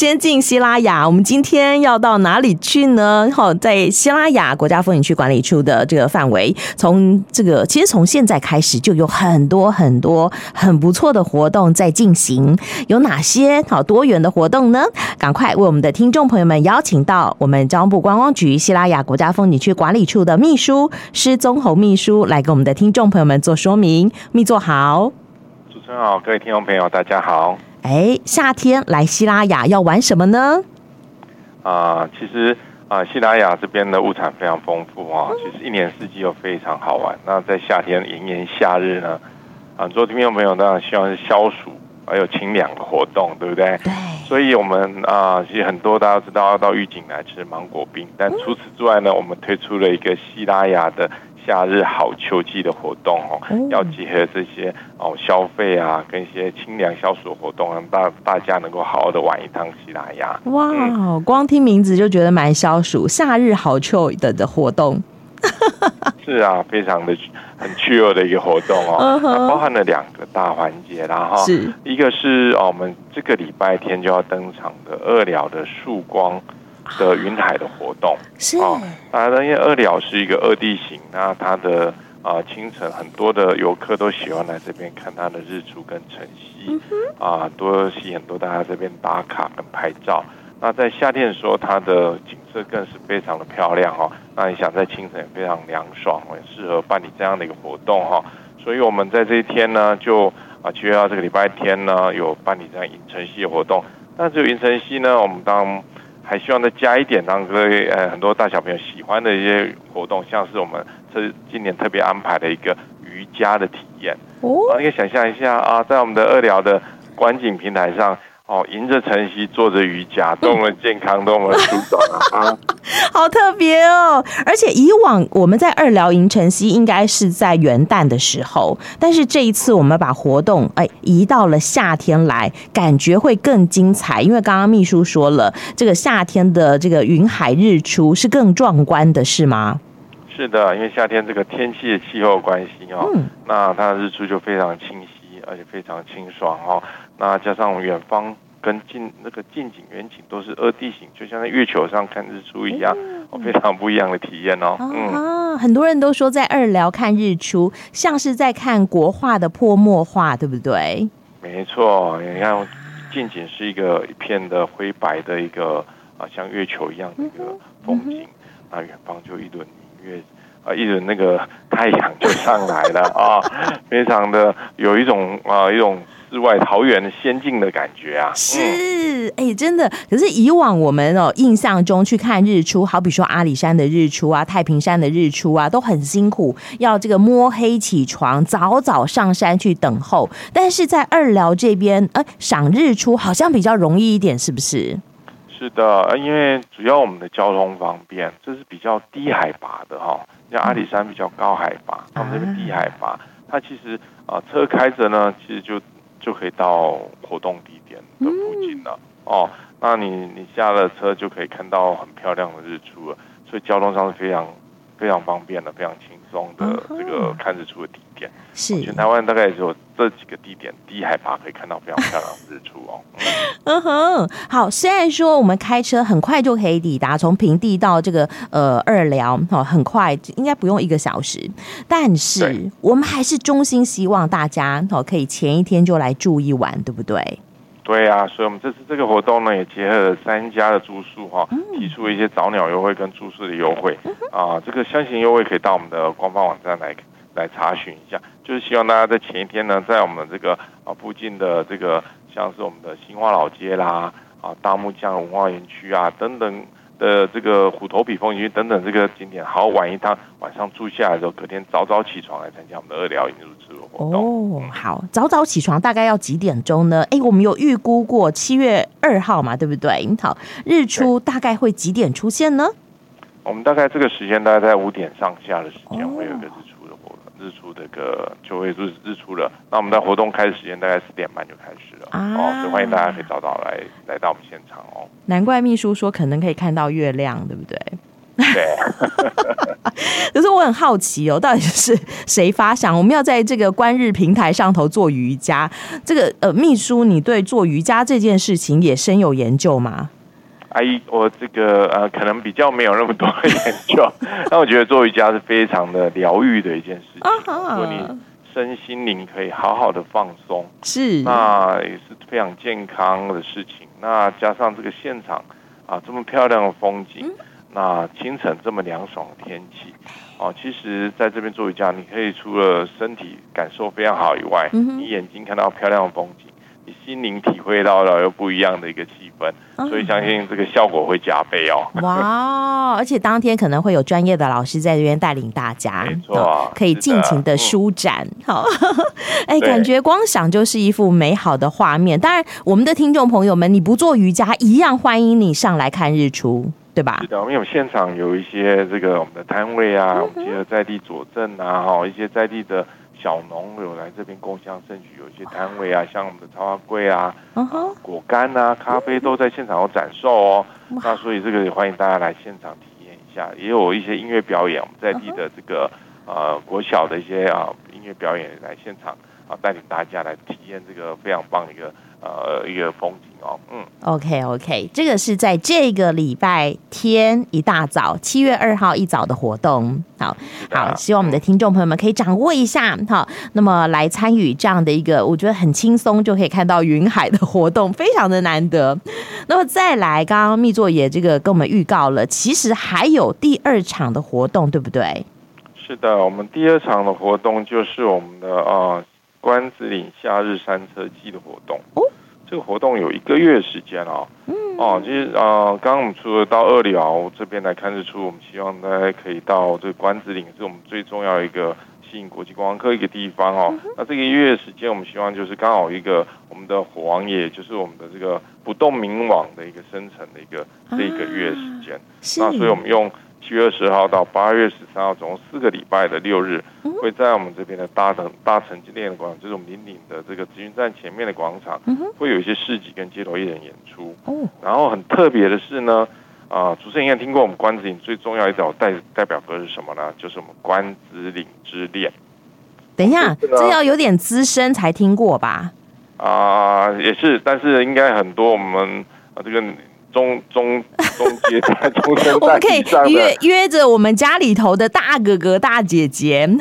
先进西拉雅，我们今天要到哪里去呢？好，在西拉雅国家风景区管理处的这个范围，从这个其实从现在开始就有很多很多很不错的活动在进行，有哪些好多元的活动呢？赶快为我们的听众朋友们邀请到我们交通部观光局西拉雅国家风景区管理处的秘书施宗侯秘书来给我们的听众朋友们做说明。秘座好。主持人好，各位听众朋友大家好。哎，夏天来西拉雅要玩什么呢？啊、呃，其实啊、呃，西拉雅这边的物产非常丰富啊，其实一年四季都非常好玩。那在夏天炎炎夏日呢，啊，做听众朋友当然希望是消暑还有清凉的活动，对不对？对。所以我们啊、呃，其实很多大家知道要到玉井来吃芒果冰，但除此之外呢，我们推出了一个西拉雅的。夏日好秋季的活动哦，要结合这些哦消费啊，跟一些清凉消暑的活动，让大大家能够好好的玩一趟西拉雅。哇，嗯、光听名字就觉得蛮消暑，夏日好秋的的活动。是啊，非常的很趣味的一个活动哦，包含了两个大环节，然后是一个是哦，我们这个礼拜天就要登场的二寮的曙光。的云海的活动是啊，当然，因为二寮是一个二地形，那它的啊清晨很多的游客都喜欢来这边看它的日出跟晨曦，啊，多吸引很多大家这边打卡跟拍照。那在夏天的时候，它的景色更是非常的漂亮哈。那你想在清晨也非常凉爽，也适合办理这样的一个活动哈。所以我们在这一天呢，就啊七月二这个礼拜天呢，有办理这样迎晨曦的活动。但是迎晨曦呢，我们当还希望再加一点，让各位呃很多大小朋友喜欢的一些活动，像是我们这今年特别安排的一个瑜伽的体验。哦，你可以想象一下啊，在我们的二寮的观景平台上。哦，迎着晨曦做着瑜伽，多么健康，多么舒爽 啊！好特别哦！而且以往我们在二聊迎晨曦应该是在元旦的时候，但是这一次我们把活动哎移到了夏天来，感觉会更精彩。因为刚刚秘书说了，这个夏天的这个云海日出是更壮观的，是吗？是的，因为夏天这个天气的气候关系哦，嗯、那它的日出就非常清晰，而且非常清爽哦。那加上远方跟近那个近景远景都是二地形，就像在月球上看日出一样，哦、非常不一样的体验哦。嗯，很多人都说在二寮看日出，像是在看国画的泼墨画，对不对？没错，你看近景是一个一片的灰白的一个啊，像月球一样的一个风景，那远、方就一轮明月啊，一轮那个太阳就上来了 啊，非常的有一种啊一种。世外桃源的仙境的感觉啊，是哎、真的。可是以往我们哦印象中去看日出，好比说阿里山的日出啊、太平山的日出啊，都很辛苦，要这个摸黑起床，早早上山去等候。但是在二寮这边，呃，赏日出好像比较容易一点，是不是？是的，因为主要我们的交通方便，这是比较低海拔的哈，像阿里山比较高海拔，他们这边低海拔，它其实啊车开着呢，其实就。就可以到活动地点的附近了、嗯、哦。那你你下了车就可以看到很漂亮的日出了，所以交通上是非常非常方便的，非常轻松的这个看日出的地点。是、哦、全台湾大概也只有这几个地点低海拔可以看到非常漂亮的日出哦。嗯哼，好。虽然说我们开车很快就可以抵达，从平地到这个呃二寮哦，很快应该不用一个小时，但是我们还是衷心希望大家哦可以前一天就来住一晚，对不对？对啊，所以我们这次这个活动呢，也结合了三家的住宿哈，提出一些早鸟优惠跟住宿的优惠啊。这个详情优惠可以到我们的官方网站来来查询一下。就是希望大家在前一天呢，在我们这个啊附近的这个像是我们的新华老街啦啊大木匠文化园区啊等等。的这个虎头埤风景区等等这个景点，好好玩一趟。晚上住下来之后，隔天早早起床来参加我们的二寮迎日出的活动。哦，好，早早起床大概要几点钟呢？哎，我们有预估过七月二号嘛，对不对？樱桃，日出大概会几点出现呢？我们大概这个时间大概在五点上下的时间会有一个日出。日出这个就会日日出了，那我们的活动开始时间大概四点半就开始了啊，哦，所以欢迎大家可以早早来来到我们现场哦。难怪秘书说可能可以看到月亮，对不对？对。可是我很好奇哦，到底是谁发想我们要在这个观日平台上头做瑜伽？这个呃，秘书，你对做瑜伽这件事情也深有研究吗？阿姨，我这个呃，可能比较没有那么多的研究，但我觉得做瑜伽是非常的疗愈的一件事情。如果你身心灵可以好好的放松，是，那也是非常健康的事情。那加上这个现场啊，这么漂亮的风景，嗯、那清晨这么凉爽的天气，哦、啊，其实在这边做瑜伽，你可以除了身体感受非常好以外，嗯、你眼睛看到漂亮的风景。心灵体会到了又不一样的一个气氛，所以相信这个效果会加倍哦。哇，而且当天可能会有专业的老师在这边带领大家，没错、啊，可以尽情的舒展。好，哎，感觉光想就是一幅美好的画面。当然，我们的听众朋友们，你不做瑜伽，一样欢迎你上来看日出，对吧？是的，我们有现场有一些这个我们的摊位啊，我们结合在地佐证啊，哈，一些在地的。小农有来这边共襄盛举，有一些摊位啊，像我们的超花柜啊、uh -huh. 啊、果干啊、咖啡都在现场有展售哦。Uh -huh. 那所以这个也欢迎大家来现场体验一下，也有一些音乐表演，我们在地的这个、uh -huh. 呃国小的一些啊音乐表演来现场啊带领大家来体验这个非常棒的一个。呃，一个风景哦，嗯，OK OK，这个是在这个礼拜天一大早，七月二号一早的活动，好好，希望我们的听众朋友们可以掌握一下，好，那么来参与这样的一个，我觉得很轻松就可以看到云海的活动，非常的难得。那么再来，刚刚密作也这个跟我们预告了，其实还有第二场的活动，对不对？是的，我们第二场的活动就是我们的啊。关子岭夏日山车季的活动，哦，这个活动有一个月时间哦。嗯，哦，其实啊，刚刚我们除了到二寮这边来看日出，我们希望大家可以到这个关子岭，是我们最重要一个吸引国际观光客一个地方哦。嗯、那这个月时间，我们希望就是刚好一个我们的火王爷，就是我们的这个不动明王的一个生成的一个这一个月时间。那所以我们用。七月二十号到八月十三号，总共四个礼拜的六日，会在我们这边的大城大城纪念的广场，就是我们林岭的这个集运站前面的广场，会有一些市集跟街头艺人演出。然后很特别的是呢，啊，主持人应该听过我们关子岭最重要一首代代表歌是什么呢？就是我们关子岭之恋。等一下，这要有点资深才听过吧？啊，也是，但是应该很多我们啊这个。中中中阶在 中生代我们可以约约着我们家里头的大哥哥大姐姐，嗯、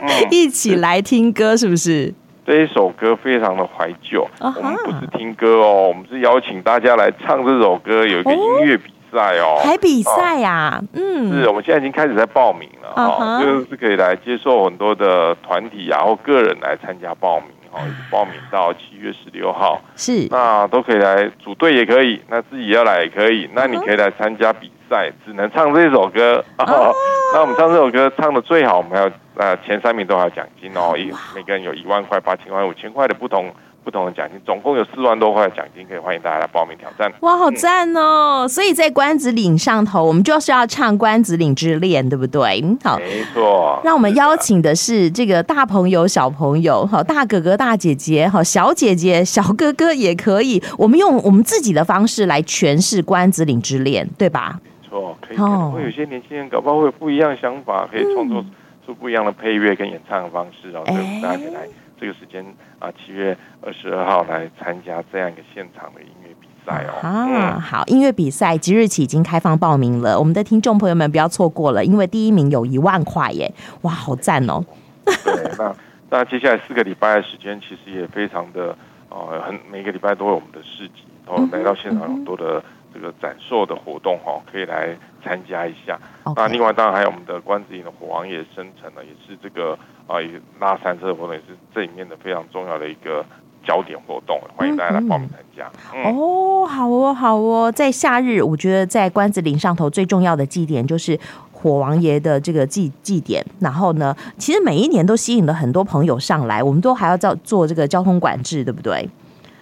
一起来听歌，是不是？这一首歌非常的怀旧，uh -huh. 我们不是听歌哦，我们是邀请大家来唱这首歌，有一个音乐比赛哦，还比赛呀、啊？嗯，是，我们现在已经开始在报名了啊，uh -huh. 就是可以来接受很多的团体啊或个人来参加报名。好，报名到七月十六号，是那都可以来组队也可以，那自己要来也可以，那你可以来参加比赛，只能唱这首歌。哦哦、那我们唱这首歌唱的最好，我们还有呃前三名都还有奖金哦，一每个人有一万块、八千块、五千块的不同。不同的奖金，总共有四万多块的奖金，可以欢迎大家来报名挑战。哇，好赞哦！所以在关子岭上头，我们就是要唱《关子岭之恋》，对不对？好，没错。让我们邀请的是这个大朋友、小朋友，好，大哥哥、大姐姐，好，小姐姐、小哥哥也可以。我们用我们自己的方式来诠释《关子岭之恋》，对吧？没错，可以。可能会有些年轻人搞不好会有不一样的想法，可以创作出不一样的配乐跟演唱的方式哦。对，大家可以来。这个时间啊，七月二十二号来参加这样一个现场的音乐比赛哦。啊，嗯、好，音乐比赛即日起已经开放报名了，我们的听众朋友们不要错过了，因为第一名有一万块耶！哇，好赞哦。对，那 那接下来四个礼拜的时间，其实也非常的呃，很每个礼拜都有我们的市集，然后来到现场有很多的。这个展售的活动哈，可以来参加一下。那另外当然还有我们的关子岭的火王爷生辰呢，也是这个啊，也拉山车的活动，也是这里面的非常重要的一个焦点活动，欢迎大家来报名参加。嗯嗯、哦，好哦，好哦，在夏日，我觉得在关子岭上头最重要的祭典就是火王爷的这个祭祭典。然后呢，其实每一年都吸引了很多朋友上来，我们都还要做做这个交通管制，对不对？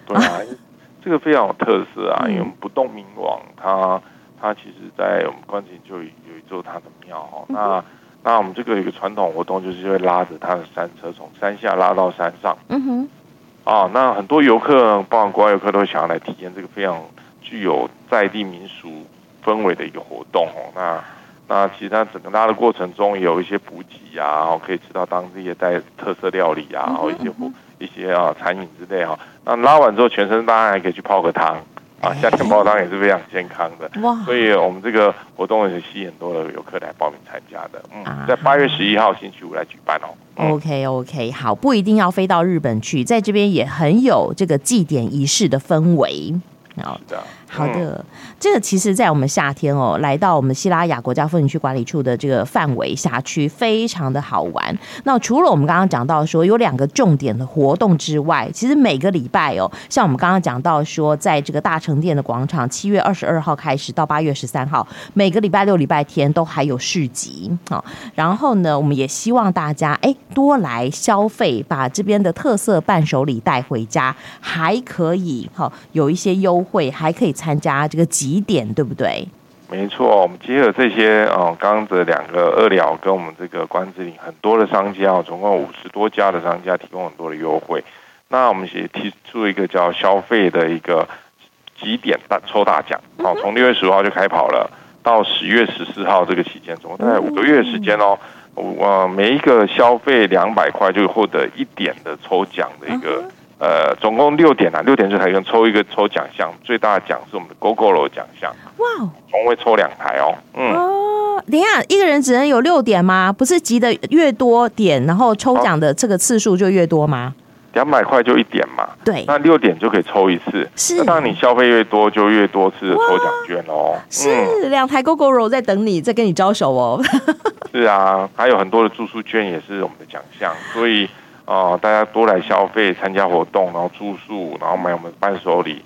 对啊。这个非常有特色啊，因为我们不动明王，他他其实在我们关子岭就有一座他的庙哈。那那我们这个有一个传统活动，就是会拉着他的山车从山下拉到山上。嗯哼。啊，那很多游客，包括国外游客，都会想要来体验这个非常具有在地民俗氛围的一个活动哦。那那其实它整个拉的过程中也有一些补给啊，然后可以吃到当地的带特色料理啊，然后一些补一些啊餐饮之类哈。那拉完之后，全身当然还可以去泡个汤。啊，夏天泡汤也是非常健康的哇！所以我们这个活动也是吸引很多的游客来报名参加的。嗯，在八月十一号星期五来举办哦。OK OK，好，不一定要飞到日本去，在这边也很有这个祭典仪式的氛围。好的。好的，嗯、这个其实，在我们夏天哦，来到我们西拉雅国家风景区管理处的这个范围辖区，非常的好玩。那除了我们刚刚讲到说有两个重点的活动之外，其实每个礼拜哦，像我们刚刚讲到说，在这个大成殿的广场，七月二十二号开始到八月十三号，每个礼拜六、礼拜天都还有市集哦。然后呢，我们也希望大家哎多来消费，把这边的特色伴手礼带回家，还可以哈有一些优惠，还可以。参加这个集点，对不对？没错，我们结合这些哦，刚刚的两个二寮跟我们这个关子岭很多的商家，总共五十多家的商家提供很多的优惠。那我们也提出一个叫消费的一个几点大抽大奖，好，从六月十五号就开跑了，到十月十四号这个期间，总共大概五个月的时间哦。我每一个消费两百块就获得一点的抽奖的一个。呃，总共六点啊，六点就才能抽一个抽奖项，最大的奖是我们的 Gogoro 奖项。哇，总会抽两台哦。嗯哦，等一下，一个人只能有六点吗？不是集的越多点，然后抽奖的这个次数就越多吗？两百块就一点嘛。对，那六点就可以抽一次。是，那当你消费越多，就越多次的抽奖券哦。是，两台 Gogoro 在等你，在跟你招手哦。是啊，还有很多的住宿券也是我们的奖项，所以。哦，大家多来消费、参加活动，然后住宿，然后买我们伴手礼，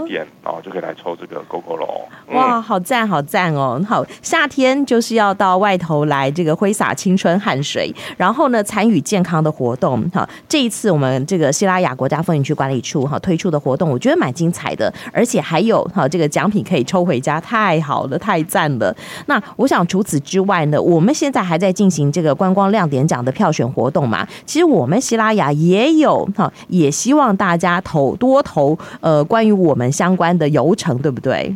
几点，然后就可以来抽这个 Gogoro。哇，好赞，好赞哦！好，夏天就是要到外头来这个挥洒青春汗水，然后呢，参与健康的活动。好，这一次我们这个西拉雅国家风景区管理处哈推出的活动，我觉得蛮精彩的，而且还有哈这个奖品可以抽回家，太好了，太赞了。那我想除此之外呢，我们现在还在进行这个观光亮点奖的票选活动嘛？其实我们。西拉雅也有哈，也希望大家投多投呃，关于我们相关的游程，对不对？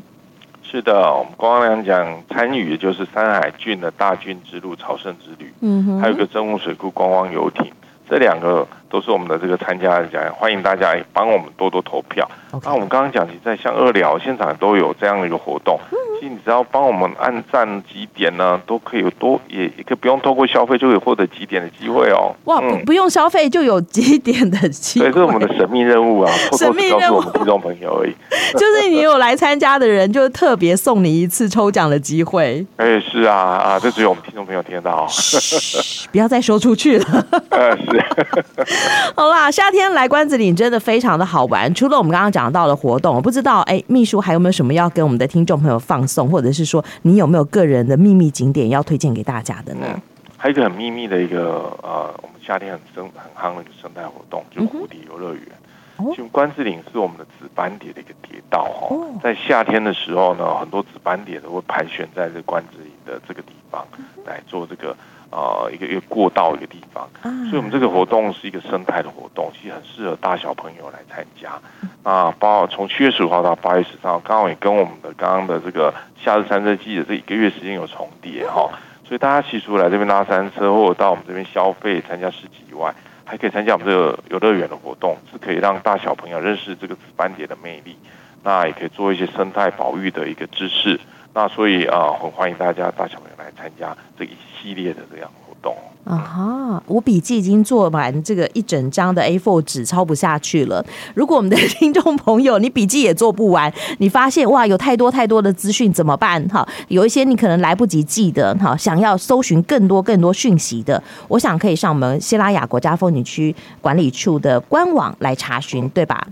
是的，我们观光良讲参与的就是山海郡的大郡之路朝圣之旅，嗯哼，还有个真武水库观光游艇，这两个都是我们的这个参加的奖，欢迎大家帮我们多多投票。那.我们刚刚讲，其实在像二聊现场都有这样的一个活动。其实你只要帮我们按赞几点呢，都可以有多也也可以不用透过消费就可以获得几点的机会哦。哇，不不用消费就有几点的机会。对，这是我们的神秘任务啊，神秘任务我们听众朋友而已。就是你有来参加的人，就特别送你一次抽奖的机会。哎，是啊啊，这只有我们听众朋友听得到。不要再说出去了。呃，是。好啦，夏天来关子岭真的非常的好玩。除了我们刚刚讲到的活动，我不知道哎，秘书还有没有什么要跟我们的听众朋友放送，或者是说你有没有个人的秘密景点要推荐给大家的呢？嗯，还有一个很秘密的一个呃，我们夏天很生很夯的一个生态活动，就是蝴蝶游乐园。其实关子岭是我们的紫斑蝶的一个蝶道哈，在夏天的时候呢，很多紫斑蝶都会盘旋在这关子岭的这个地方来做这个。呃，一个一个过道一个地方，所以我们这个活动是一个生态的活动，其实很适合大小朋友来参加。啊，包括从七月十五号到八月十三号，刚好也跟我们的刚刚的这个夏日三车季的这一个月时间有重叠哈，所以大家其实除了来这边拉山车，或者到我们这边消费参加市集以外，还可以参加我们这个游乐园的活动，是可以让大小朋友认识这个紫斑蝶的魅力，那也可以做一些生态保育的一个知识。那所以啊，很欢迎大家大小朋友来参加这一系列的这样活动。啊哈，我笔记已经做完这个一整张的 A4 纸，抄不下去了。如果我们的 听众朋友你笔记也做不完，你发现哇有太多太多的资讯怎么办？哈，有一些你可能来不及记得哈，想要搜寻更多更多讯息的，我想可以上我们希拉雅国家风景区管理处的官网来查询，对吧？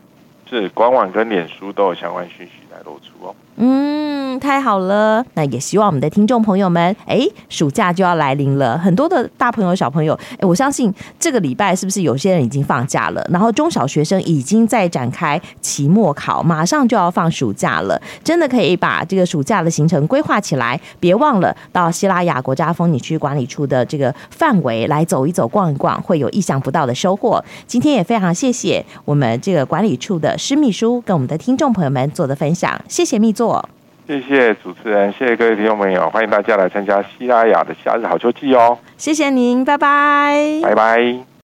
是官网跟脸书都有相关讯息来露出哦。嗯，太好了。那也希望我们的听众朋友们，哎，暑假就要来临了，很多的大朋友小朋友，哎，我相信这个礼拜是不是有些人已经放假了？然后中小学生已经在展开期末考，马上就要放暑假了，真的可以把这个暑假的行程规划起来，别忘了到希拉雅国家风景区管理处的这个范围来走一走、逛一逛，会有意想不到的收获。今天也非常谢谢我们这个管理处的施秘书跟我们的听众朋友们做的分享，谢谢秘书。谢谢主持人，谢谢各位听众朋友，欢迎大家来参加西拉雅的夏日好秋季哦。谢谢您，拜拜，拜拜。